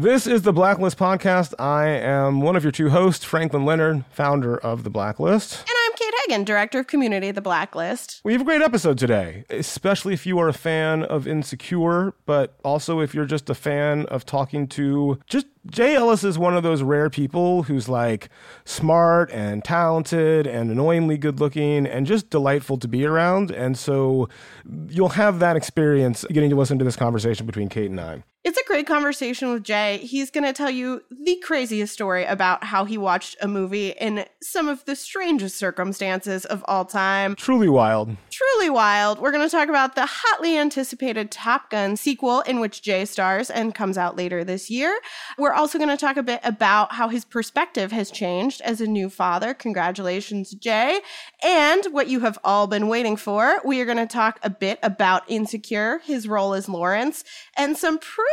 This is the Blacklist Podcast. I am one of your two hosts, Franklin Leonard, founder of the Blacklist. And I'm Kate Hagen, director of community at The Blacklist. We have a great episode today, especially if you are a fan of Insecure, but also if you're just a fan of talking to just Jay Ellis is one of those rare people who's like smart and talented and annoyingly good looking and just delightful to be around. And so you'll have that experience getting to listen to this conversation between Kate and I. It's a great conversation with Jay. He's going to tell you the craziest story about how he watched a movie in some of the strangest circumstances of all time. Truly wild. Truly wild. We're going to talk about the hotly anticipated Top Gun sequel, in which Jay stars and comes out later this year. We're also going to talk a bit about how his perspective has changed as a new father. Congratulations, Jay. And what you have all been waiting for, we are going to talk a bit about Insecure, his role as Lawrence, and some pretty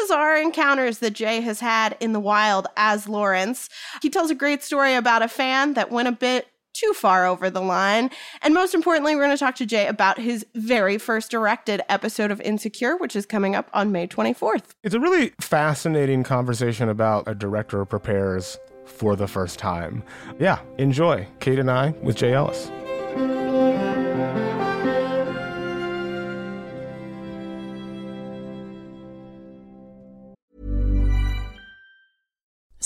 bizarre encounters that Jay has had in the wild as Lawrence. He tells a great story about a fan that went a bit too far over the line. And most importantly, we're going to talk to Jay about his very first directed episode of Insecure, which is coming up on May 24th. It's a really fascinating conversation about a director prepares for the first time. Yeah, enjoy. Kate and I with Jay Ellis.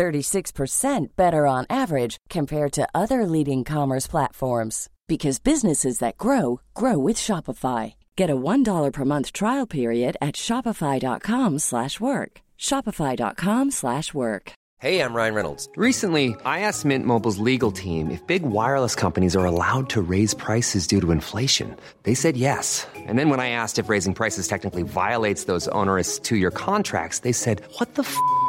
36% better on average compared to other leading commerce platforms because businesses that grow grow with Shopify. Get a $1 per month trial period at shopify.com/work. shopify.com/work. Hey, I'm Ryan Reynolds. Recently, I asked Mint Mobile's legal team if big wireless companies are allowed to raise prices due to inflation. They said yes. And then when I asked if raising prices technically violates those onerous 2-year contracts, they said, "What the f***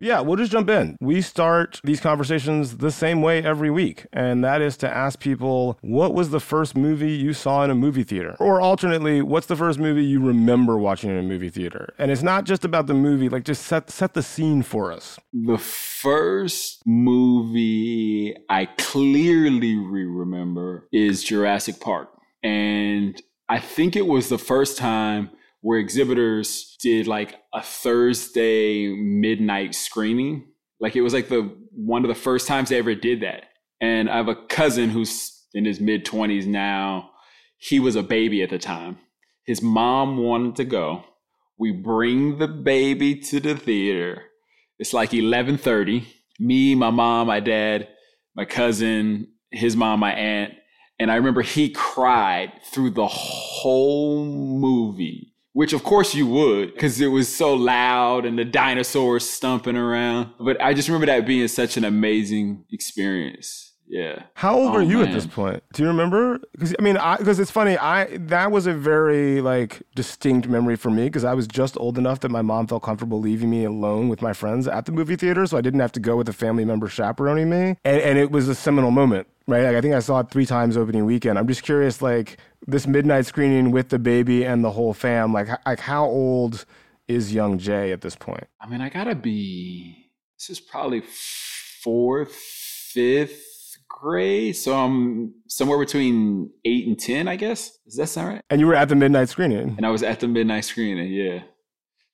Yeah, we'll just jump in. We start these conversations the same way every week, and that is to ask people what was the first movie you saw in a movie theater? Or alternately, what's the first movie you remember watching in a movie theater? And it's not just about the movie, like just set set the scene for us. The first movie I clearly remember is Jurassic Park. And I think it was the first time where exhibitors did like a Thursday midnight screening. Like it was like the one of the first times they ever did that. And I have a cousin who's in his mid 20s now. He was a baby at the time. His mom wanted to go. We bring the baby to the theater. It's like 11:30. Me, my mom, my dad, my cousin, his mom, my aunt, and I remember he cried through the whole movie which of course you would because it was so loud and the dinosaurs stomping around. But I just remember that being such an amazing experience. Yeah. How old Oh, were you at this point? Do you remember? Because I mean, because it's funny. I that was a very like distinct memory for me because I was just old enough that my mom felt comfortable leaving me alone with my friends at the movie theater, so I didn't have to go with a family member chaperoning me, and, and it was a seminal moment. Right, like I think I saw it three times opening weekend. I'm just curious, like this midnight screening with the baby and the whole fam. Like, like how old is young Jay at this point? I mean, I gotta be. This is probably fourth, fifth grade, so I'm somewhere between eight and ten, I guess. Does that sound right? And you were at the midnight screening. And I was at the midnight screening. Yeah,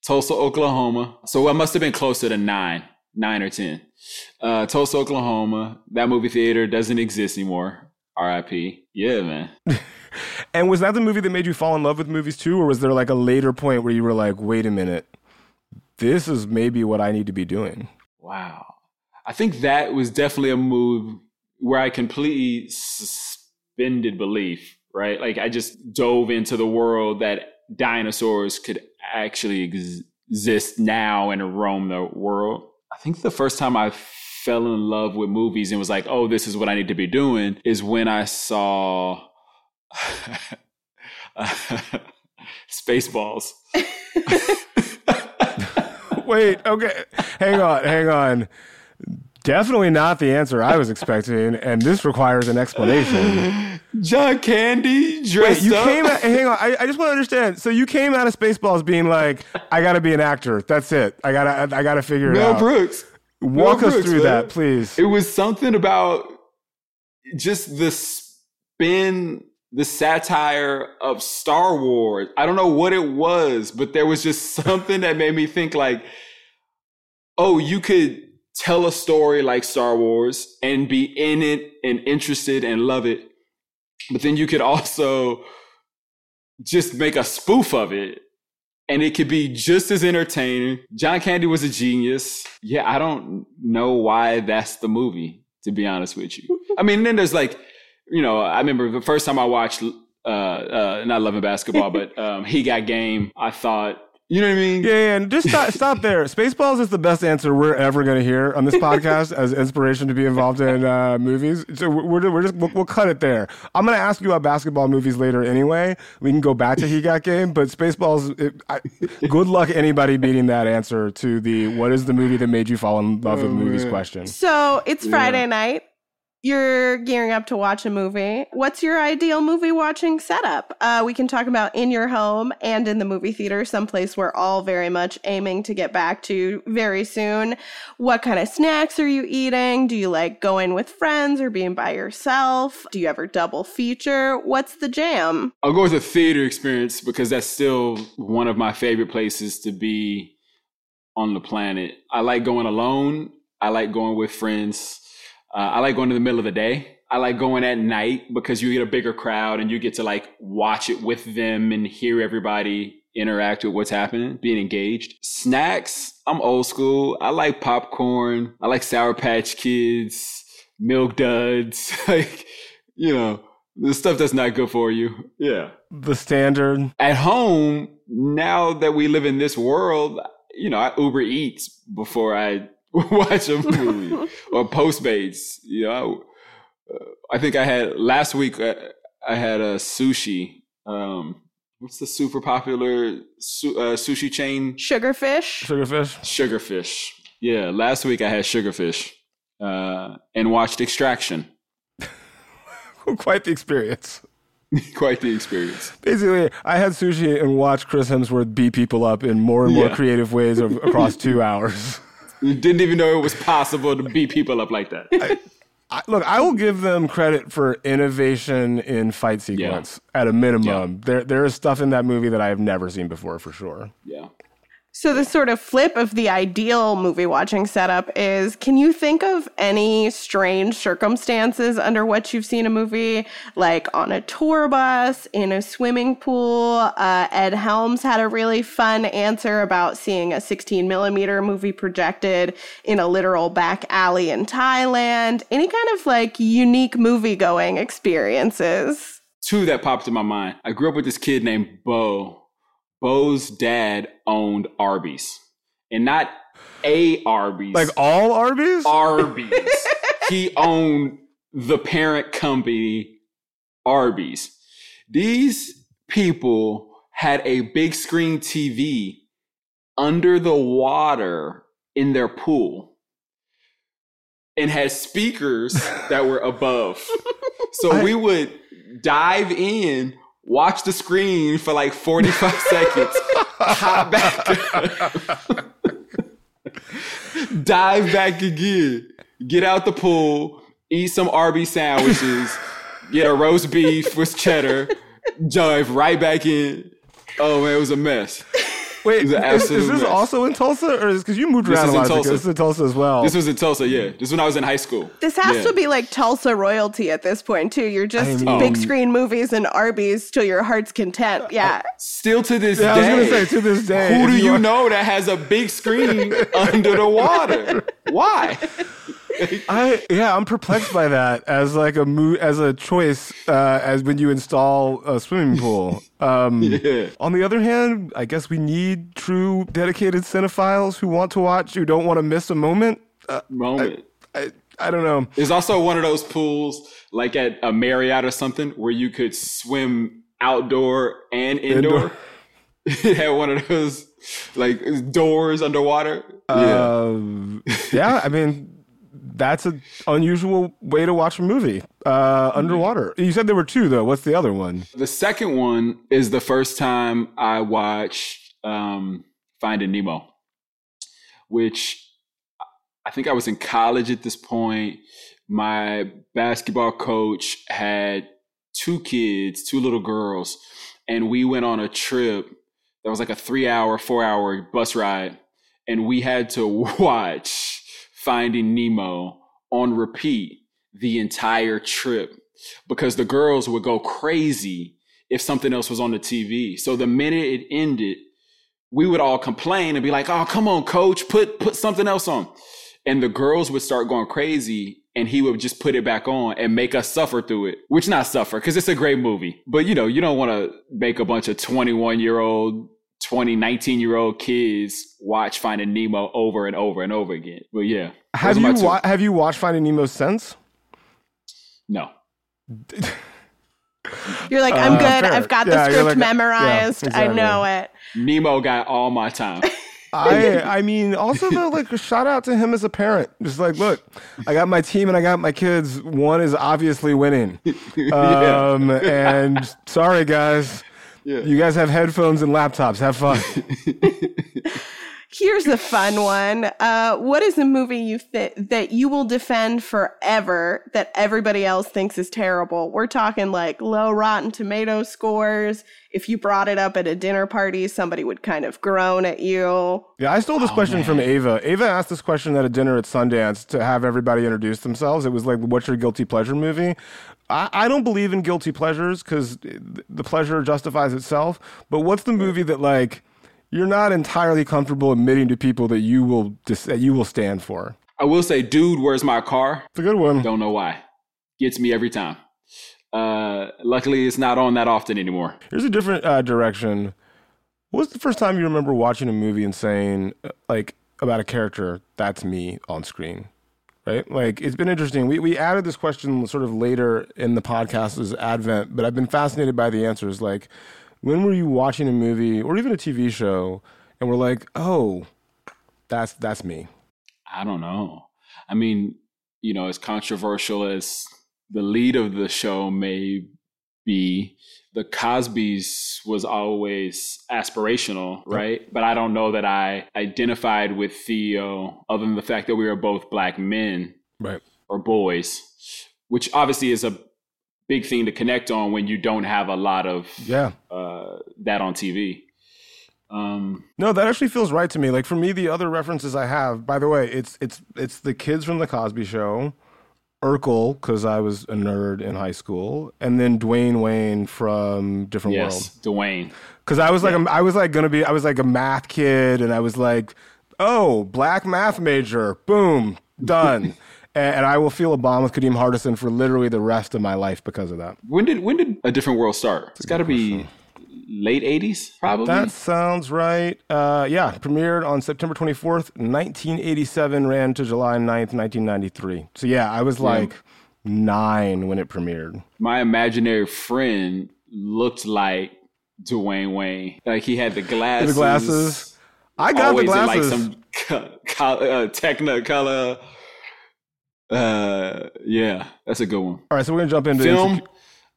Tulsa, Oklahoma. So I must have been closer to nine, nine or ten. Uh, Tulsa, Oklahoma. That movie theater doesn't exist anymore. R.I.P. Yeah, man. And was that the movie that made you fall in love with movies too, or was there like a later point where you were like, wait a minute, this is maybe what I need to be doing? Wow. I think that was definitely a move where I completely suspended belief, right? Like I just dove into the world that dinosaurs could actually ex- exist now and roam the world. I think the first time I fell in love with movies and was like, oh, this is what I need to be doing is when I saw Spaceballs. Wait, okay. Hang on, hang on. Definitely not the answer I was expecting, and this requires an explanation. John Candy Wait, dressed you up. came at, hang on, I, I just want to understand. So you came out of Spaceballs being like, I gotta be an actor. That's it. I gotta I gotta figure it Mel out. Brooks. Walk Mel us Brooks, through man. that, please. It was something about just the spin, the satire of Star Wars. I don't know what it was, but there was just something that made me think like, oh, you could tell a story like Star Wars and be in it and interested and love it. But then you could also just make a spoof of it and it could be just as entertaining. John Candy was a genius. Yeah, I don't know why that's the movie, to be honest with you. I mean, then there's like, you know, I remember the first time I watched, uh, uh, not loving basketball, but um, He Got Game. I thought, you know what I mean? Yeah, yeah, and just stop, stop there. Spaceballs is the best answer we're ever going to hear on this podcast as inspiration to be involved in uh, movies. So we're, we're just we'll, we'll cut it there. I'm going to ask you about basketball movies later anyway. We can go back to He Got Game, but Spaceballs. It, I, good luck anybody beating that answer to the what is the movie that made you fall in love with movies question. So it's Friday night. You're gearing up to watch a movie. What's your ideal movie watching setup? Uh, we can talk about in your home and in the movie theater, someplace we're all very much aiming to get back to very soon. What kind of snacks are you eating? Do you like going with friends or being by yourself? Do you ever double feature? What's the jam? I'll go with a theater experience because that's still one of my favorite places to be on the planet. I like going alone. I like going with friends. Uh, I like going in the middle of the day. I like going at night because you get a bigger crowd and you get to like watch it with them and hear everybody interact with what's happening, being engaged. Snacks, I'm old school. I like popcorn. I like Sour Patch Kids, Milk Duds, like, you know, the stuff that's not good for you. Yeah The standard. at home now that we live in this world you know i uber eats before i watch a movie or postmates you know uh, i think i had last week uh, i had a sushi um what's the super popular su- uh, sushi chain Sugarfish? Sugarfish. sugarfish yeah last week i had sugarfish uh and watched extraction Quite the experience. quite the experience Basically, I had sushi and watched Chris Hemsworth beat people up in more and more Yeah. creative ways of, across two hours. Didn't even know it was possible to beat people up like that I, look, I will give them credit for innovation in fight sequence at a minimum. There, there is stuff in that movie that I have never seen before, for sure. yeah So the sort of flip of the ideal movie watching setup is can you think of any strange circumstances under which you've seen a movie like on a tour bus, in a swimming pool? Uh, Ed Helms had a really fun answer about seeing a 16 millimeter movie projected in a literal back alley in Thailand. Any kind of like unique movie going experiences? two that popped in my mind. I grew up with this kid named Bo. Bo's dad owned Arby's, and not a Arby's, Like all Arby's? Arby's. he owned the parent company, Arby's. These people had a big screen TV under the water in their pool and had speakers that were above. So we would dive in, watch the screen for like 45 seconds, hop back dive back again, get out the pool, eat some Arby's sandwiches, get a roast beef with cheddar, dive right back in. Oh man, it was a mess. Wait, is, is this mess. also in Tulsa, or is because you moved This around is a in lot? Tulsa. This is in Tulsa as well. This was in Tulsa, yeah. This is when I was in high school. This has Yeah. to be like Tulsa royalty at this point too. You're just I mean- big um, screen movies and Arby's till your heart's content. Uh, yeah. Still to this yeah, I was day. gonna say to this day. Who if do you are- know that has a big screen under the water? Why? I yeah, I'm perplexed by that as like a mo- as a choice uh, as when you install a swimming pool. Um, Yeah. On the other hand, I guess we need true dedicated cinephiles who want to watch, who don't want to miss a moment. Uh, Moment. I, I don't know. There's also one of those pools, like at a Marriott or something, where you could swim outdoor and indoor. it had one of those like doors underwater. yeah. Um, yeah, I mean, that's an unusual way to watch a movie uh, underwater. You said there were two, though. What's the other one? The second one is the first time I watched um, Finding Nemo, which I think I was in college at this point. My basketball coach had two kids, two little girls, and we went on a trip that was like a three hour, four hour bus ride. And we had to watch Finding Nemo on repeat the entire trip because the girls would go crazy if something else was on the TV. So the minute it ended, we would all complain and be like, "Oh, come on, coach, put put something else on." And the girls would start going crazy and he would just put it back on and make us suffer through it. Which not suffer cuz it's a great movie. But you know, you don't want to make a bunch of 21-year-old 20, 19 year old kids watch Finding Nemo over and over and over again. But yeah. Have you wa- have you watched Finding Nemo since? No. You're like, I'm Uh, good. fair. I've got the Yeah, you're script like- yeah, memorized. I know it. Nemo got all my time. I I mean, also though, like a shout out to him as a parent. Just like, look, I got my team and I got my kids. One is obviously winning. Um, and sorry guys, you guys have headphones and laptops. Have fun. Here's a fun one. Uh, what is a movie you th- that you will defend forever that everybody else thinks is terrible? We're talking like low Rotten Tomato scores. If you brought it up at a dinner party, somebody would kind of groan at you. Yeah, I stole this question from Ava. Ava asked this question at a dinner at Sundance to have everybody introduce themselves. It was like, "What's your guilty pleasure movie?" I, I don't believe in guilty pleasures because the pleasure justifies itself. But what's the movie that like you're not entirely comfortable admitting to people that you will dis- that you will stand for? I will say, dude, where's my car? It's a good one. Don't know why. Gets me every time. Uh, luckily, it's not on that often anymore. Here's a different uh, direction. What was the first time you remember watching a movie and saying, uh, like, about a character, that's me on screen? Right? Like, it's been interesting. We, we added this question sort of later in the podcast as advent, but I've been fascinated by the answers. Like, when were you watching a movie or even a TV show and we're like, oh, that's that's me? I don't know. I mean, you know, as controversial as the lead of the show may be, the Cosby's was always aspirational, right? But I don't know that I identified with Theo other than the fact that we were both black men Right. or boys, which obviously is a big thing to connect on when you don't have a lot of Yeah. uh, that on TV. Um, No, that actually feels right to me. Like for me, the other references I have, by the way, it's it's it's the kids from the Cosby Show, Urkel because I was a nerd in high school, and then Dwayne Wayne from Different World. yes, Dwayne. Because I was like a, I was like gonna be I was like a math kid, and I was like, oh, black math major, boom, done. and, and I will feel a bond with Kadeem Hardison for literally the rest of my life because of that. When did when did a different world start? It's got to be late '80s, probably. That sounds right. Uh, yeah, premiered on September 24th, 1987, ran to July 9th, 1993. So yeah, I was like nine when it premiered. My imaginary friend looked like Dwayne Wayne. Like he had the glasses. The glasses. I got the glasses. in like some co- uh, Technicolor. Uh, yeah, that's a good one. All right, so we're gonna jump into Film, Insecu-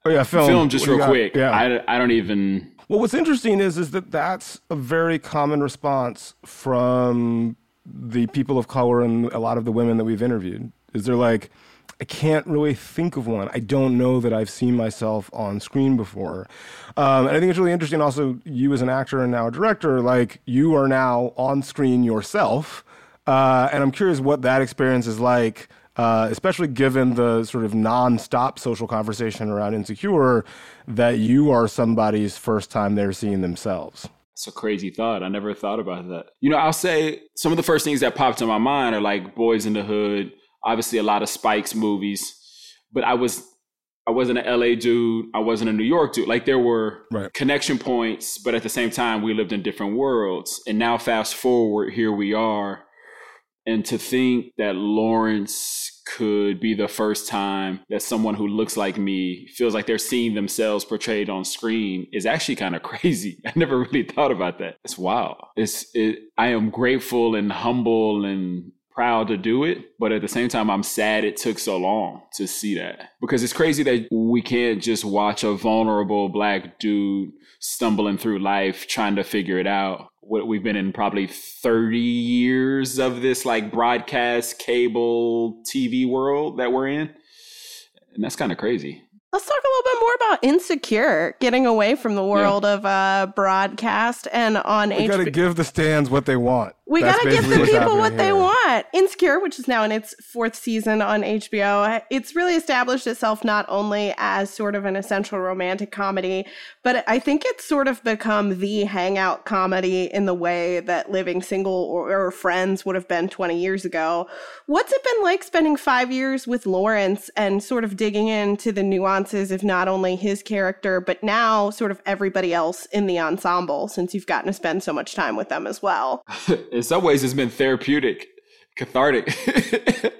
Oh yeah, film. film, just real quick. Yeah. I, I don't even. Well, what's interesting is is that that's a very common response from the people of color and a lot of the women that we've interviewed. Is they're like, I can't really think of one. I don't know that I've seen myself on screen before. Um, and I think it's really interesting. Also, you as an actor and now a director, like you are now on screen yourself, uh, and I'm curious what that experience is like. Uh, especially given the sort of non-stop social conversation around insecure, that you are somebody's first time they're seeing themselves. It's a crazy thought. I never thought about that. You know, I'll say some of the first things that popped in my mind are like Boys in the Hood, obviously a lot of Spike's movies, but I was I wasn't an LA dude. I wasn't a New York dude. Like there were Right. connection points, but at the same time, we lived in different worlds. And now, fast forward, here we are. And to think that Lawrence could be the first time that someone who looks like me feels like they're seeing themselves portrayed on screen is actually kind of crazy. I never really thought about that. It's wild. It's it, I am grateful and humble and proud to do it, but at the same time, I'm sad it took so long to see that because it's crazy that we can't just watch a vulnerable black dude stumbling through life trying to figure it out. What we've been in probably 30 years of this like broadcast cable TV world that we're in. And that's kind of crazy. Let's talk a little bit more about Insecure, getting away from the world of uh, broadcast and on We got to give the stands what they want. We got to give the people what they here. want. Insecure, which is now in its fourth season on HBO, it's really established itself not only as sort of an essential romantic comedy, but I think it's sort of become the hangout comedy in the way that Living Single or, or Friends would have been 20 years ago. What's it been like spending five years with Lawrence and sort of digging into the nuances of not only his character, but now sort of everybody else in the ensemble since you've gotten to spend so much time with them as well? in some ways it's been therapeutic cathartic.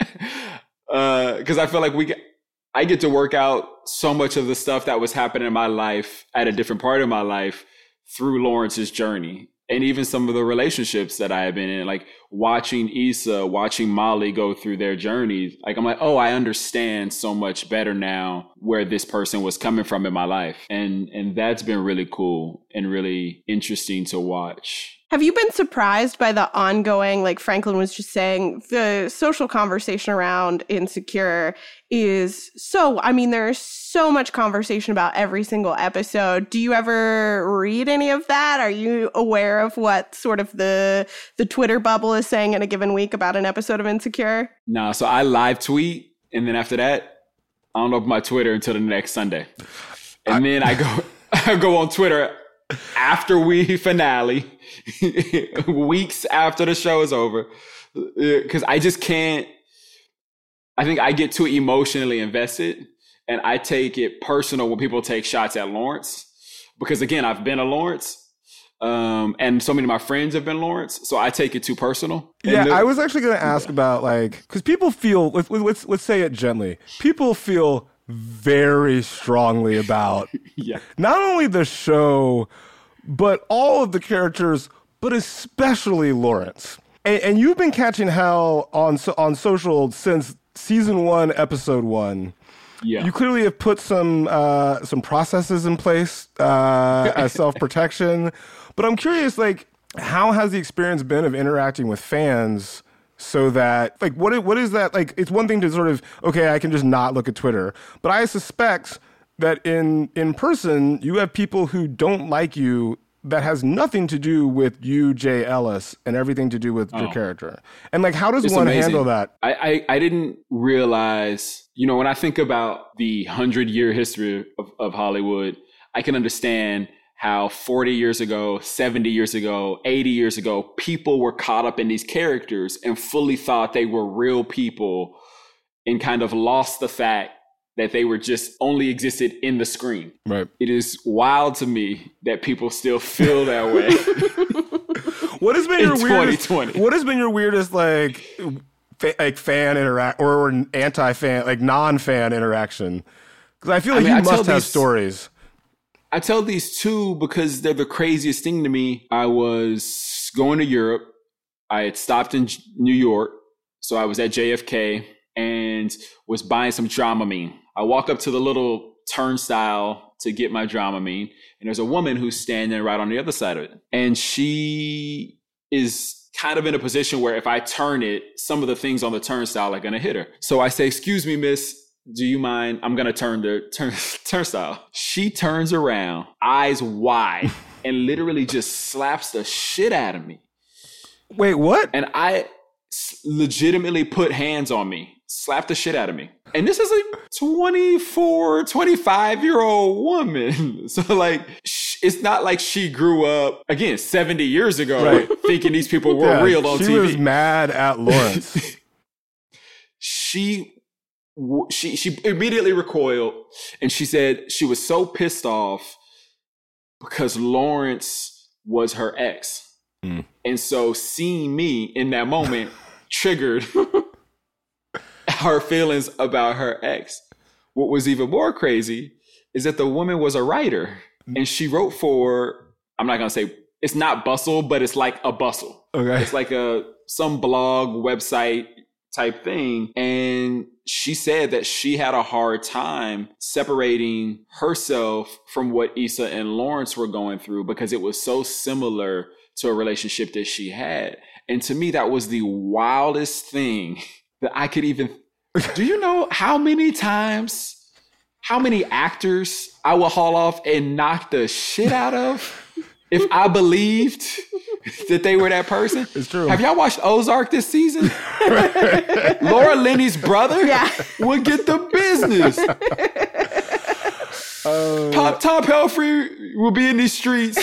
Uh, because i feel like we get, i get to work out so much of the stuff that was happening in my life at a different part of my life through lawrence's journey and even some of the relationships that i have been in like watching Issa, watching molly go through their journeys like i'm like oh i understand so much better now where this person was coming from in my life. And and that's been really cool and really interesting to watch Have you been surprised by the ongoing, like Franklin was just saying, the social conversation around insecure is so, I mean, there's so much conversation about every single episode. Do you ever read any of that? Are you aware of what sort of the the Twitter bubble is saying in a given week about an episode of Insecure? No, so I live tweet, and then after that, I don't open my Twitter until the next Sunday, and then I go I go on Twitter after we finale, weeks after the show is over, because I just can't. I think I get too emotionally invested, and I take it personal when people take shots at Lawrence, because again, I've been a Lawrence. Um, and so many of my friends have been Lawrence, so I take it too personal. Yeah, I was actually going to ask about like because people feel let's, let's let's say it gently. People feel very strongly about yeah. not only the show but all of the characters, but especially Lawrence. And, and you've been catching hell on on social since season one, episode one. Yeah. You clearly have put some uh, some processes in place uh, as self protection, but I'm curious, like, how has the experience been of interacting with fans? So that, like, what what is that? Like, it's one thing to sort of okay, I can just not look at Twitter, but I suspect that in in person you have people who don't like you that has nothing to do with you, Jay Ellis, and everything to do with your Oh. character. And like, how does It's one amazing. handle that? I, I, I didn't realize, you know, when I think about the hundred year history of, of Hollywood, I can understand how 40 years ago, 70 years ago, 80 years ago, people were caught up in these characters and fully thought they were real people and kind of lost the fact that they were just only existed in the screen. Right. It is wild to me that people still feel that way. What has been your weirdest? What has been your weirdest like, fa- like fan interact or, or anti-fan like non-fan interaction? Because I feel like mean, I you tell must have these- stories. I tell these two because they're the craziest thing to me. I was going to Europe. I had stopped in New York. So I was at JFK and was buying some Dramamine. I walk up to the little turnstile to get my Dramamine, and there's a woman who's standing right on the other side of it. And she is kind of in a position where if I turn it, some of the things on the turnstile are to hit her. So I say, Excuse me, miss, do you mind? I'm gonna turn the turn turnstile. She turns around, eyes wide, and literally just slaps the shit out of me. Wait, what? And I legitimately put hands on me, slapped the shit out of me. And this is a 24, 25 year old woman. So, like, sh- it's not like she grew up, again, 70 years ago, Right. thinking these people were Yeah, real on she TV She was mad at Lawrence. she she she immediately recoiled and she said she was so pissed off because Lawrence was her ex. Mm. And so seeing me in that moment triggered her feelings about her ex. What was even more crazy is that the woman was a writer and she wrote for I'm not going to say it's not bustle, but it's like a bustle. Okay. It's like a some blog website type thing. And she said that she had a hard time separating herself from what Issa and Lawrence were going through because it was so similar to a relationship that she had. And to me, that was the wildest thing that I could even. Do you know how many times, how many actors I will haul off and knock the shit out of? if I believed that they were that person. It's true. Have y'all watched Ozark this season? Laura Linney's brother yeah. would get the business. Uh, Tom, Tom Pelphrey will be in these streets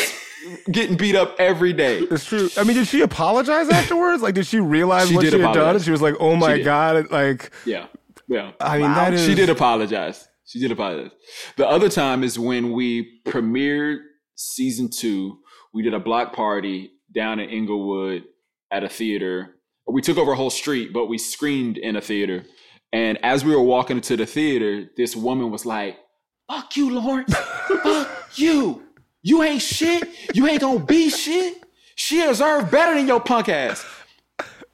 getting beat up every day. It's true. I mean, did she apologize afterwards? Like, did she realize she what she had done? And she was like, "Oh my god!" Like, yeah, yeah. I mean, wow. that is. She did apologize. She did apologize. The other time is when we premiered season two, we did a block party down in Inglewood at a theater. We took over a whole street, but we screened in a theater. And as we were walking into the theater, this woman was like, Fuck you, Lawrence. Fuck you. You ain't shit. You ain't gonna be shit. She deserved better than your punk ass.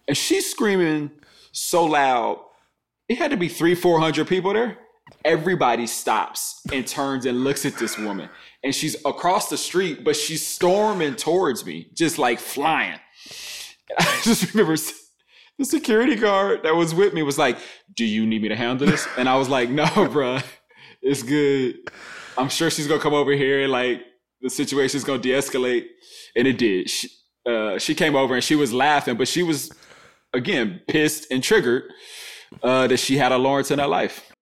And she's screaming so loud. It had to be three, four hundred people there. Everybody stops and turns and looks at this woman and she's across the street, but she's storming towards me, just like flying. And I just remember the security guard that was with me was like, "Do you need me to handle this?" And I was like, "No, bro, it's good. I'm sure she's gonna come over here and like the situation's gonna de-escalate." And it did. She, uh, she came over and she was laughing, but she was again pissed and triggered uh, that she had a Lawrence in her life.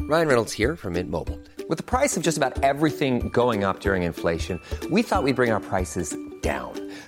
Ryan Reynolds here from Mint Mobile. With the price of just about everything going up during inflation, we thought we'd bring our prices down.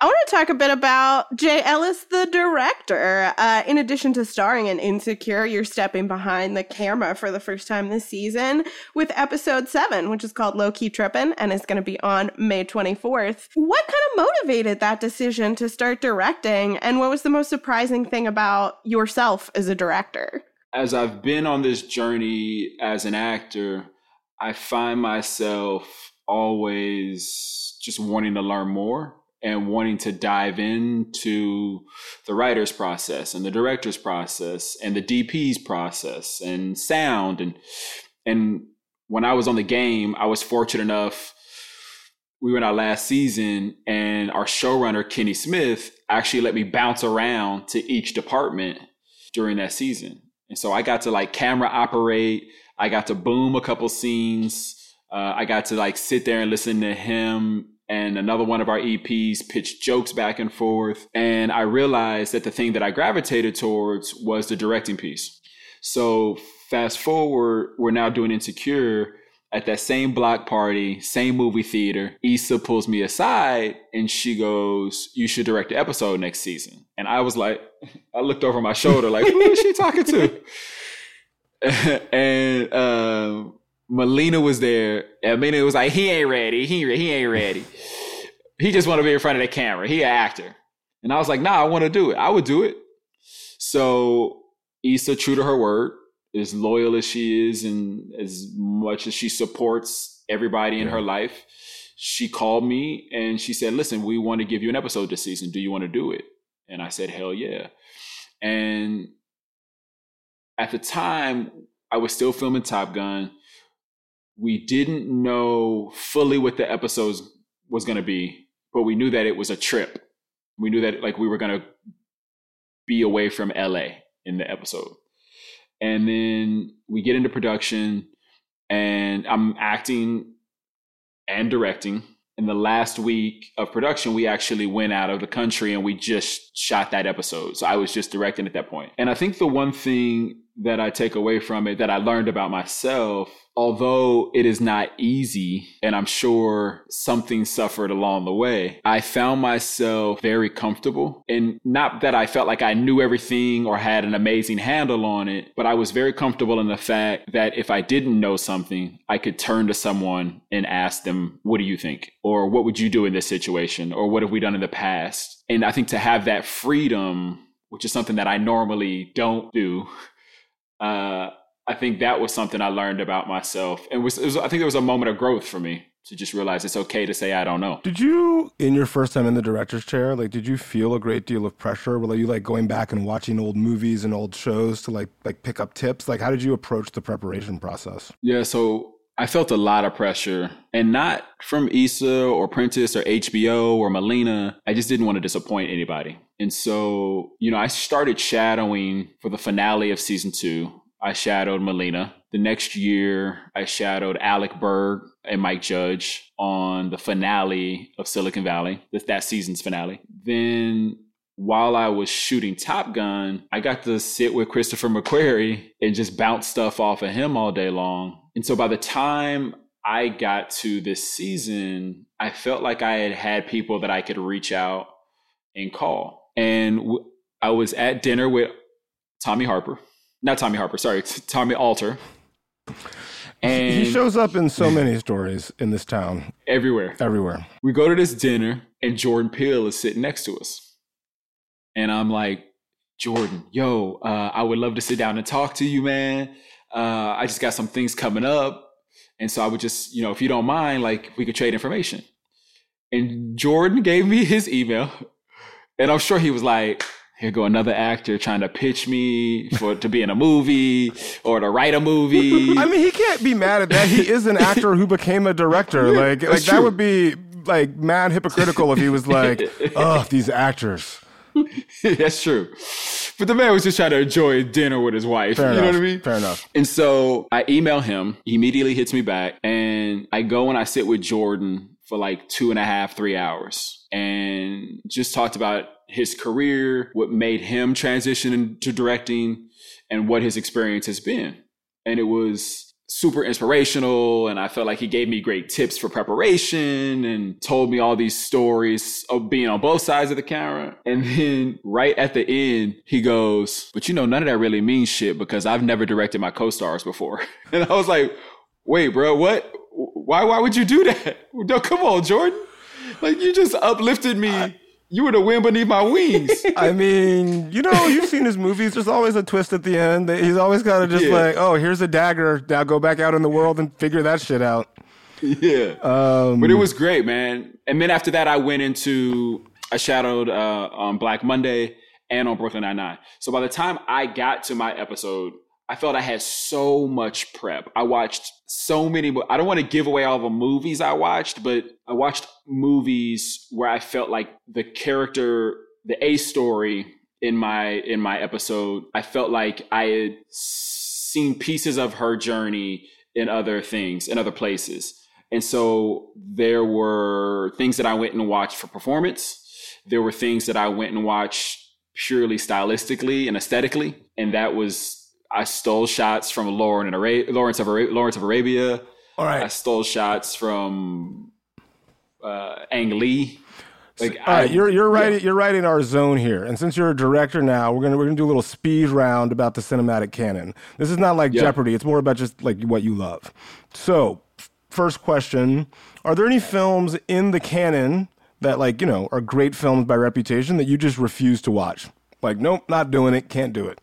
I want to talk a bit about Jay Ellis, the director. Uh, in addition to starring in Insecure, you're stepping behind the camera for the first time this season with episode seven, which is called Low Key Trippin' and is going to be on May 24th. What kind of motivated that decision to start directing? And what was the most surprising thing about yourself as a director? As I've been on this journey as an actor, I find myself always just wanting to learn more and wanting to dive into the writer's process and the director's process and the DP's process and sound and and when I was on the game, I was fortunate enough. We went out last season, and our showrunner Kenny Smith actually let me bounce around to each department during that season, and so I got to like camera operate. I got to boom a couple scenes. Uh, I got to like sit there and listen to him and another one of our EPs pitched jokes back and forth. And I realized that the thing that I gravitated towards was the directing piece. So fast forward, we're now doing Insecure. at that same block party, same movie theater, Issa pulls me aside and she goes, You should direct the episode next season. And I was like, I looked over my shoulder, like, who is she talking to? and um, Melina was there. And Melina was like, he ain't ready. He, he ain't ready. he just want to be in front of the camera. He an actor. And I was like, nah, I want to do it. I would do it. So Issa, true to her word, as loyal as she is and as much as she supports everybody in yeah. her life, she called me and she said, listen, we want to give you an episode this season. Do you want to do it? And I said, hell yeah. And at the time, I was still filming Top Gun. We didn't know fully what the episodes was going to be, but we knew that it was a trip. We knew that like we were going to be away from LA in the episode. And then we get into production and I'm acting and directing. In the last week of production, we actually went out of the country and we just shot that episode. So I was just directing at that point. And I think the one thing that I take away from it that I learned about myself although it is not easy, and I'm sure something suffered along the way, I found myself very comfortable. And not that I felt like I knew everything or had an amazing handle on it, but I was very comfortable in the fact that if I didn't know something, I could turn to someone and ask them, What do you think? Or what would you do in this situation? Or what have we done in the past? And I think to have that freedom, which is something that I normally don't do, uh, I think that was something I learned about myself, and was, was, I think it was a moment of growth for me to just realize it's okay to say I don't know. Did you, in your first time in the director's chair, like, did you feel a great deal of pressure? Were you like going back and watching old movies and old shows to like like pick up tips? Like, how did you approach the preparation process? Yeah, so I felt a lot of pressure, and not from Issa or Prentice or HBO or Melina. I just didn't want to disappoint anybody. And so, you know, I started shadowing for the finale of season two. I shadowed Melina. The next year, I shadowed Alec Berg and Mike Judge on the finale of Silicon Valley, that season's finale. Then while I was shooting Top Gun, I got to sit with Christopher McQuarrie and just bounce stuff off of him all day long. And so by the time I got to this season, I felt like I had had people that I could reach out and call. And I was at dinner with Tommy Harper not Tommy Harper, sorry, Tommy Alter. And he shows up in so many stories in this town. Everywhere. Everywhere. We go to this dinner and Jordan Peele is sitting next to us. And I'm like, Jordan, yo, uh, I would love to sit down and talk to you, man. Uh, I just got some things coming up. And so I would just, you know, if you don't mind, like we could trade information. And Jordan gave me his email. And I'm sure he was like, here go another actor trying to pitch me for to be in a movie or to write a movie. I mean, he can't be mad at that. He is an actor who became a director. Yeah, like, like that would be like mad hypocritical if he was like, "Oh, these actors." that's true. But the man was just trying to enjoy dinner with his wife. Fair you enough. know what I mean? Fair enough. And so I email him. He immediately hits me back, and I go and I sit with Jordan for like two and a half, three hours, and just talked about his career, what made him transition into directing, and what his experience has been. And it was super inspirational. And I felt like he gave me great tips for preparation and told me all these stories of being on both sides of the camera. And then right at the end, he goes, But you know, none of that really means shit because I've never directed my co stars before. And I was like, Wait, bro, what? Why, why would you do that? No, come on, Jordan. Like, you just uplifted me. I- you were the wind beneath my wings. I mean, you know, you've seen his movies. There's always a twist at the end. He's always got to just yeah. like, oh, here's a dagger. Now go back out in the world and figure that shit out. Yeah. Um, but it was great, man. And then after that, I went into, I shadowed uh, on Black Monday and on Brooklyn Nine-Nine. So by the time I got to my episode, I felt I had so much prep. I watched so many. I don't want to give away all the movies I watched, but I watched movies where I felt like the character, the A story in my in my episode, I felt like I had seen pieces of her journey in other things, in other places. And so there were things that I went and watched for performance. There were things that I went and watched purely stylistically and aesthetically. And that was I stole shots from Lauren and Ara- Lawrence of Ara- Lawrence of Arabia. All right. I stole shots from uh, Ang Lee. Like All right, I, you're you're right. You're right in our zone here. And since you're a director now, we're gonna we're gonna do a little speed round about the cinematic canon. This is not like Yeah. Jeopardy. It's more about just like what you love. So, first question: Are there any films in the canon that like you know are great films by reputation that you just refuse to watch? Like, nope, not doing it. Can't do it.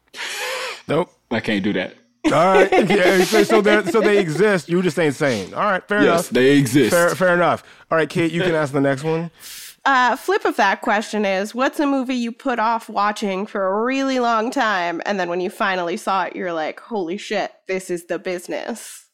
Nope. I can't do that. All right. Yeah, so so, they're- so they exist. You just ain't saying. All right. Fair Yes, enough. they exist. Fair, fair enough. All right, Kate, you can ask the next one. Uh, flip of that question is what's a movie you put off watching for a really long time and then when you finally saw it you're like holy shit this is the business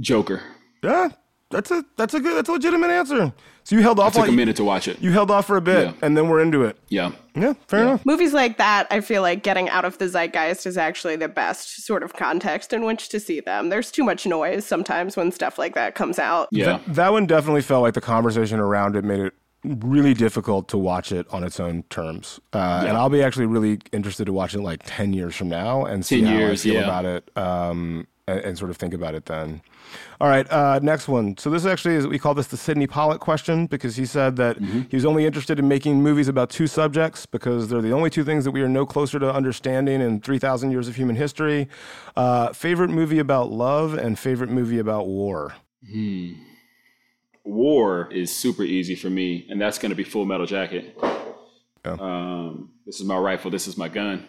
Joker. Yeah, that's a that's a good that's a legitimate answer. So you held I off took a minute to watch it. you held off for a bit, Yeah. and then we're into it. Yeah. Yeah, fair enough. movies like that i feel like getting out of the zeitgeist is actually the best sort of context in which to see them there's too much noise sometimes when stuff like that comes out Yeah. That, that one definitely felt like the conversation around it made it really difficult to watch it on its own terms. Uh, And I'll be actually really interested to watch it like ten years from now and see 10 how years, I feel yeah. about it. Um, and, and sort of think about it then. All right, uh, next one. So this actually is we call this the Sydney Pollack question because he said that Mm-hmm. he was only interested in making movies about two subjects because they're the only two things that we are no closer to understanding in three thousand years of human history. Uh, favorite movie about love and favorite movie about war. War is super easy for me, and that's going to be Full Metal Jacket. Yeah. Um, this is my rifle. This is my gun.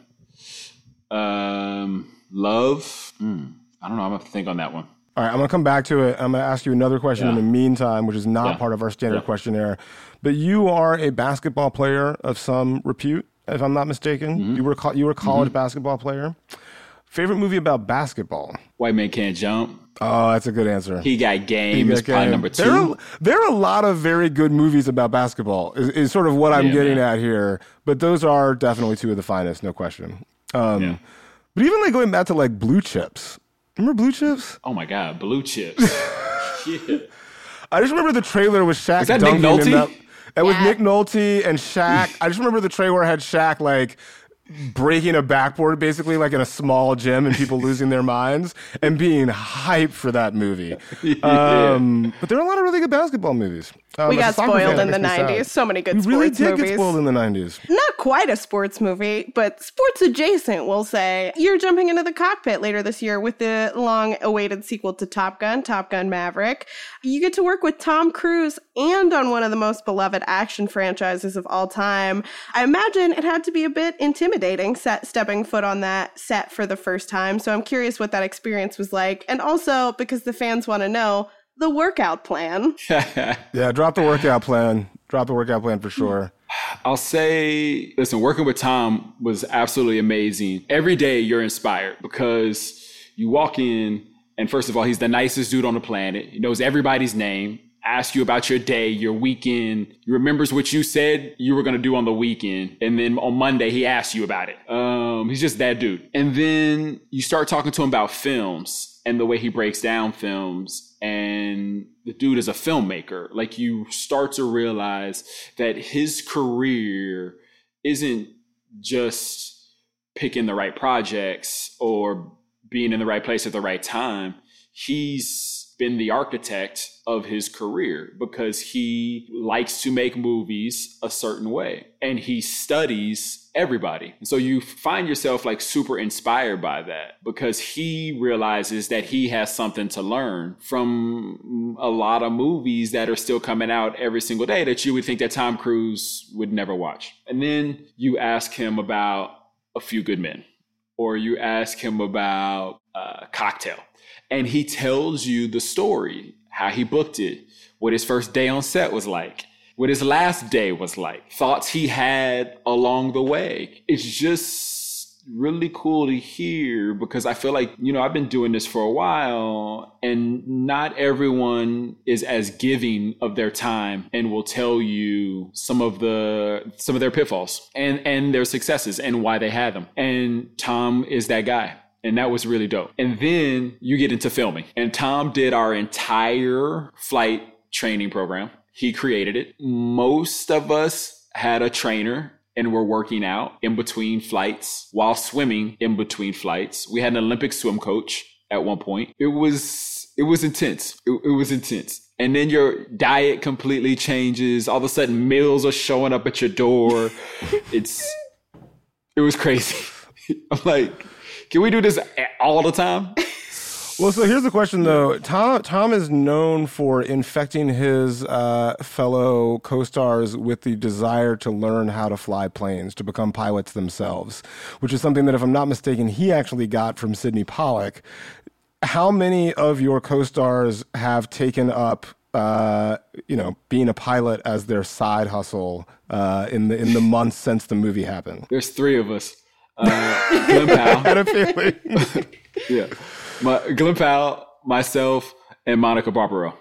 Um, love. Hmm, I don't know. I'm gonna think on that one. All right, I'm going to come back to it. I'm going to ask you another question in the meantime, which is not Yeah. part of our standard Yeah. questionnaire. But you are a basketball player of some repute, if I'm not mistaken. Mm-hmm. You were co- you were a college basketball player. Favorite movie about basketball? White man can't jump. Oh, that's a good answer. He got game. Is Okay. probably number two. There are, there are a lot of very good movies about basketball. Is, is sort of what I'm Yeah, getting man. at here. But those are definitely two of the finest, no question. Um, Yeah. But even like going back to like Blue Chips. Remember Blue Chips? Oh my God, blue chips. yeah. I just remember the trailer with Shaq. Is that Nick dunking in Nolte? That, that was Nick Nolte and Shaq. I just remember the trailer had Shaq like breaking a backboard basically like in a small gym and people losing their minds and being hyped for that movie. Um, but there are a lot of really good basketball movies. Um, we got spoiled fan, in the makes me sad. 90s so many good We really sports did movies get spoiled in the 90s. not quite a sports movie, but sports adjacent, we'll say. You're jumping into the cockpit later this year with the long awaited sequel to Top Gun, Top Gun Maverick. You get to work with Tom Cruise and on one of the most beloved action franchises of all time. I imagine it had to be a bit intimidating set, stepping foot on that set for the first time. So I'm curious what that experience was like. And also, because the fans want to know, the workout plan. Yeah, drop the workout plan. Drop the workout plan for sure. I'll say, listen, working with Tom was absolutely amazing. Every day you're inspired because you walk in, and first of all, he's the nicest dude on the planet. He knows everybody's name, asks you about your day, your weekend. He remembers what you said you were going to do on the weekend. And then on Monday, he asks you about it. Um, he's just that dude. And then you start talking to him about films and the way he breaks down films and the dude is a filmmaker like you start to realize that his career isn't just picking the right projects or being in the right place at the right time he's been the architect of his career because he likes to make movies a certain way and he studies everybody. And so you find yourself like super inspired by that because he realizes that he has something to learn from a lot of movies that are still coming out every single day that you would think that Tom Cruise would never watch. And then you ask him about A Few Good Men or you ask him about uh, Cocktail and he tells you the story, how he booked it, what his first day on set was like, what his last day was like, thoughts he had along the way. It's just really cool to hear because I feel like, you know, I've been doing this for a while and not everyone is as giving of their time and will tell you some of the some of their pitfalls and and their successes and why they had them. And Tom is that guy. And that was really dope. And then you get into filming. And Tom did our entire flight training program. He created it. Most of us had a trainer and were working out in between flights while swimming in between flights. We had an Olympic swim coach at one point. It was it was intense. It, it was intense. And then your diet completely changes. All of a sudden, meals are showing up at your door. it's it was crazy. I'm like, can we do this all the time? Well, so here's the question though. Tom Tom is known for infecting his uh, fellow co-stars with the desire to learn how to fly planes, to become pilots themselves, which is something that, if I'm not mistaken, he actually got from Sydney Pollack. How many of your co-stars have taken up? Uh, you know, being a pilot as their side hustle uh, in the in the months since the movie happened. There's three of us. Uh, Glen Powell. had a feeling. yeah my, Glen Powell, myself, and Monica Barbaro.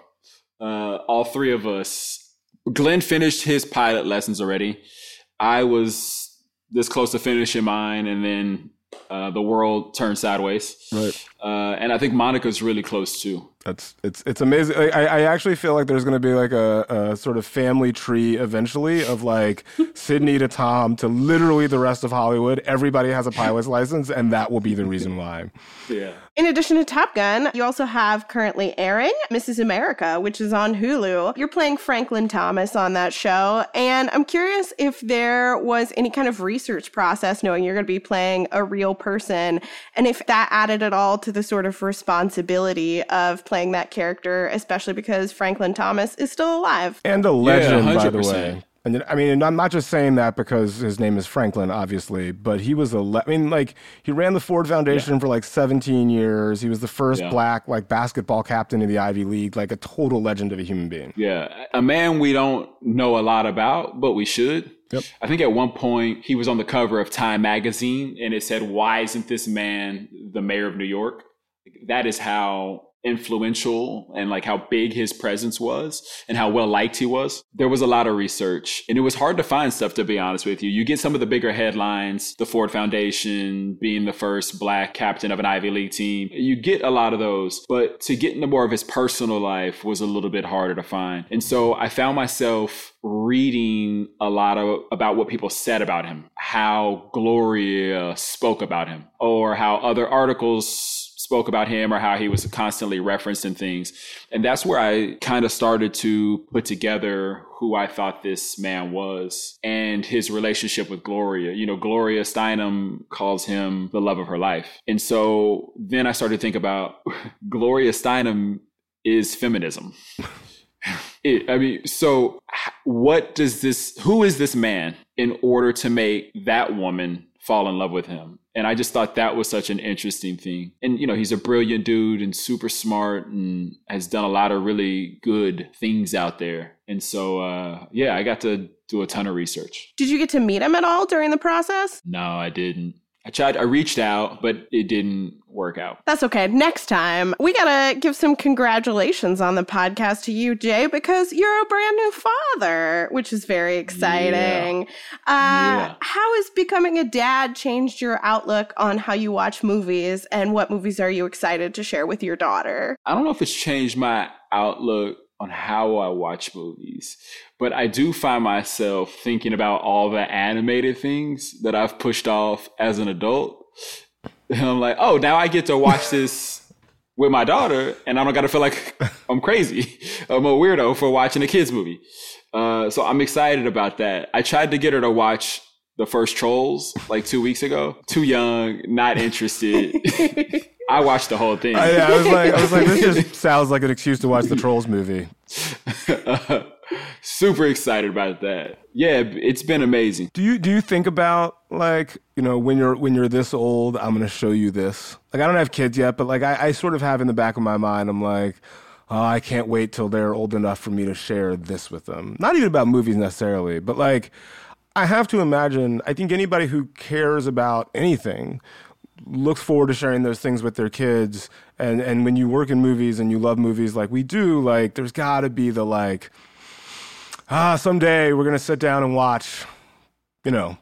Uh, all three of us. Glen finished his pilot lessons already. I was this close to finishing mine, and then uh, the world turned sideways. Right. Uh, and I think Monica's really close too. That's it's it's amazing. I, I actually feel like there's going to be like a, a sort of family tree eventually of like Sydney to Tom to literally the rest of Hollywood. Everybody has a pilot's license, and that will be the reason why. Yeah. In addition to Top Gun, you also have currently airing Mrs. America, which is on Hulu. You're playing Franklin Thomas on that show. And I'm curious if there was any kind of research process knowing you're going to be playing a real person and if that added at all to the sort of responsibility of playing that character, especially because Franklin Thomas is still alive. And a legend, yeah, by the way. And I mean, I'm not just saying that because his name is Franklin, obviously, but he was a. Le- I mean, like he ran the Ford Foundation yeah. for like 17 years. He was the first yeah. black like basketball captain in the Ivy League, like a total legend of a human being. Yeah, a man we don't know a lot about, but we should. Yep. I think at one point he was on the cover of Time magazine, and it said, "Why isn't this man the mayor of New York?" That is how influential and like how big his presence was and how well liked he was. There was a lot of research and it was hard to find stuff to be honest with you. You get some of the bigger headlines, the Ford Foundation being the first black captain of an Ivy League team. You get a lot of those, but to get into more of his personal life was a little bit harder to find. And so I found myself reading a lot of about what people said about him, how Gloria spoke about him, or how other articles spoke about him or how he was constantly referenced in things. And that's where I kind of started to put together who I thought this man was and his relationship with Gloria. You know, Gloria Steinem calls him the love of her life. And so then I started to think about Gloria Steinem is feminism. It, I mean, so what does this, who is this man in order to make that woman fall in love with him? And I just thought that was such an interesting thing. And, you know, he's a brilliant dude and super smart and has done a lot of really good things out there. And so, uh, yeah, I got to do a ton of research. Did you get to meet him at all during the process? No, I didn't. I tried, I reached out, but it didn't work out. That's okay. Next time, we got to give some congratulations on the podcast to you, Jay, because you're a brand new father, which is very exciting. Yeah. Uh, yeah. How has becoming a dad changed your outlook on how you watch movies and what movies are you excited to share with your daughter? I don't know if it's changed my outlook on how I watch movies. But I do find myself thinking about all the animated things that I've pushed off as an adult. And I'm like, oh, now I get to watch this with my daughter, and I don't got to feel like I'm crazy. I'm a weirdo for watching a kids movie. Uh, so I'm excited about that. I tried to get her to watch the first Trolls like two weeks ago. Too young, not interested. I watched the whole thing. I, I, was like, I was like, this just sounds like an excuse to watch the Trolls movie. uh, super excited about that. Yeah, it's been amazing. Do you do you think about like you know when you're when you're this old, I'm gonna show you this. Like I don't have kids yet, but like I, I sort of have in the back of my mind, I'm like. Oh, I can't wait till they're old enough for me to share this with them. Not even about movies necessarily, but like I have to imagine, I think anybody who cares about anything looks forward to sharing those things with their kids. And, and when you work in movies and you love movies like we do, like there's got to be the like, ah, someday we're to sit down and watch, you know,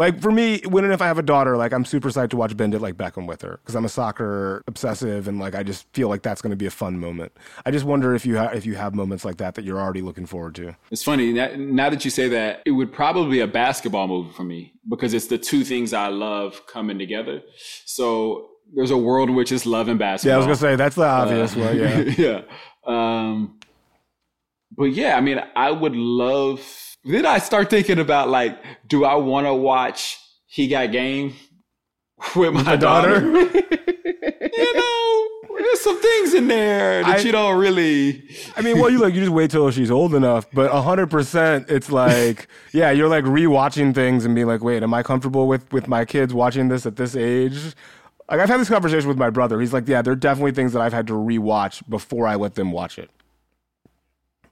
like for me, when and if I have a daughter, like I'm super psyched to watch Bend It Like Beckham with her because I'm a soccer obsessive and like I just feel like that's going to be a fun moment. I just wonder if you ha- if you have moments like that that you're already looking forward to. It's funny now, now that you say that, it would probably be a basketball movie for me because it's the two things I love coming together. So there's a world in which it's love and basketball. Yeah, I was gonna say that's the obvious Uh, one. Yeah. yeah. Um, but yeah, I mean, I would love. Then I start thinking about like, do I want to watch He Got Game with my my daughter? daughter? you know, there's some things in there that I- you don't really. I mean, well, you like you just wait till she's old enough, but hundred percent, it's like, yeah, you're like rewatching things and being like, wait, am I comfortable with with my kids watching this at this age? Like I've had this conversation with my brother. He's like, yeah, there are definitely things that I've had to rewatch before I let them watch it,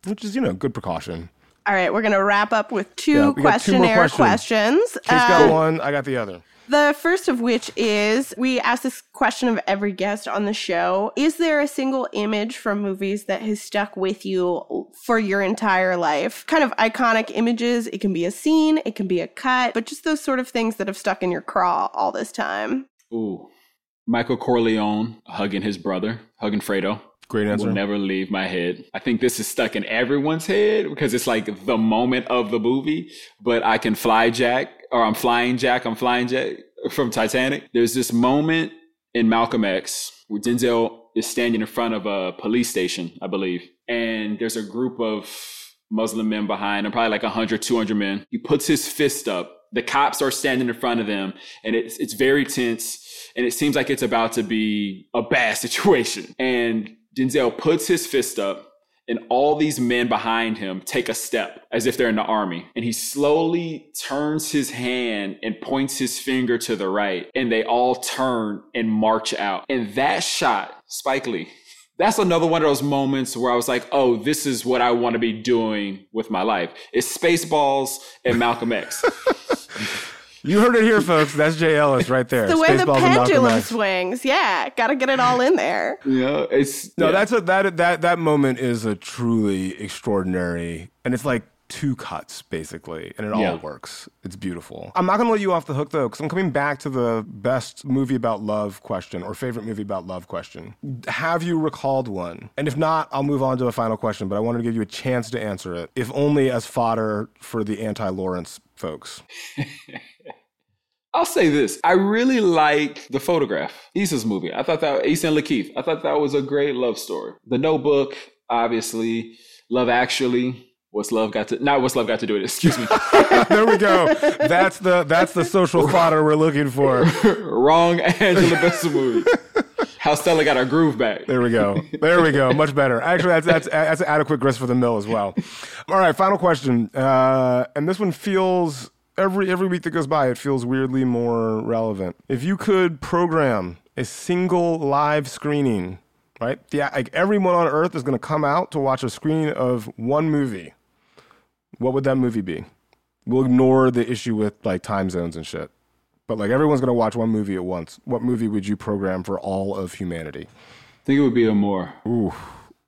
which is you know good precaution. All right, we're going to wrap up with two Yeah, we got two questionnaire questions. questions. Case Uh, got one, I got the other. The first of which is we ask this question of every guest on the show Is there a single image from movies that has stuck with you for your entire life? Kind of iconic images. It can be a scene, it can be a cut, but just those sort of things that have stuck in your craw all this time. Ooh, Michael Corleone hugging his brother, hugging Fredo. Great answer. Will never leave my head. I think this is stuck in everyone's head because it's like the moment of the movie. But I can fly Jack, or I'm flying Jack. I'm flying Jack from Titanic. There's this moment in Malcolm X where Denzel is standing in front of a police station, I believe, and there's a group of Muslim men behind him, probably like 100, 200 men. He puts his fist up. The cops are standing in front of them, and it's it's very tense, and it seems like it's about to be a bad situation. And Denzel puts his fist up, and all these men behind him take a step as if they're in the army. And he slowly turns his hand and points his finger to the right, and they all turn and march out. And that shot, Spike Lee, that's another one of those moments where I was like, oh, this is what I want to be doing with my life. It's Spaceballs and Malcolm X. You heard it here, folks. That's Jay Ellis right there. The way the Spaceballs and pendulum swings. Yeah, got to get it all in there. yeah, it's No, yeah. that's a that that that moment is a truly extraordinary, and it's like two cuts basically, and it all works. It's beautiful. I'm not gonna let you off the hook though, because I'm coming back to the best movie about love question or favorite movie about love question. Have you recalled one? And if not, I'll move on to a final question. But I wanted to give you a chance to answer it, if only as fodder for the anti-Lawrence folks. I'll say this. I really like the photograph. Issa's movie. I thought that Issa and LaKeith. I thought that was a great love story. The notebook, obviously. Love actually. What's love got to not what's love got to do with it, excuse me. there we go. That's the that's the social fodder we're looking for. Wrong Angela Bassett movie. How Stella got her groove back. There we go. There we go. Much better. Actually, that's that's that's adequate grist for the mill as well. All right, final question. Uh, and this one feels every every week that goes by, it feels weirdly more relevant. If you could program a single live screening, right? Yeah, like everyone on Earth is going to come out to watch a screening of one movie. What would that movie be? We'll ignore the issue with like time zones and shit. But like everyone's going to watch one movie at once. What movie would you program for all of humanity? I think it would be Amour. Ooh.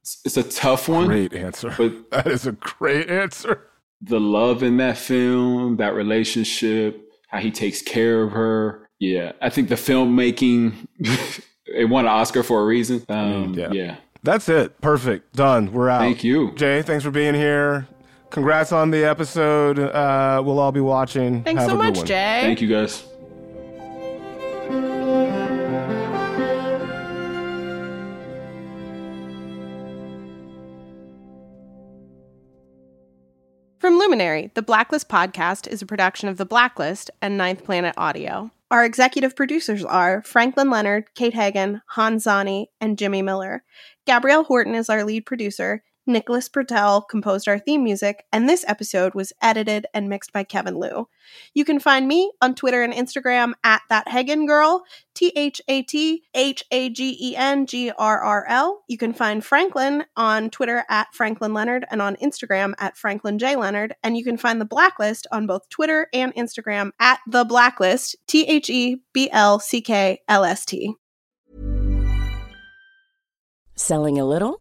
It's, it's a tough one. Great answer. But that is a great answer. the love in that film, that relationship, how he takes care of her. Yeah, I think the filmmaking, it won an Oscar for a reason. Um, yeah. yeah. That's it. Perfect. Done. We're out. Thank you. Jay, thanks for being here. Congrats on the episode. Uh, we'll all be watching. Thanks Have so much, one. Jay. Thank you guys. From Luminary, the Blacklist podcast is a production of The Blacklist and Ninth Planet Audio. Our executive producers are Franklin Leonard, Kate Hagen, Hans Zani, and Jimmy Miller. Gabrielle Horton is our lead producer. Nicholas Pertel composed our theme music, and this episode was edited and mixed by Kevin Liu. You can find me on Twitter and Instagram at that Hagen Girl, T H A T H A G E N G R R L. You can find Franklin on Twitter at Franklin Leonard and on Instagram at Franklin J Leonard. And you can find the Blacklist on both Twitter and Instagram at the Blacklist, T H E B L C K L S T. Selling a little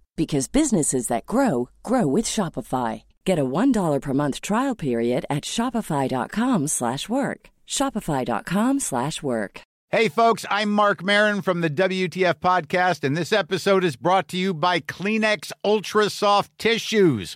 because businesses that grow grow with Shopify. Get a $1 per month trial period at shopify.com/work. shopify.com/work. Hey, folks, I'm Marc Maron from the WTF Podcast, and this episode is brought to you by Kleenex Ultra Soft Tissues,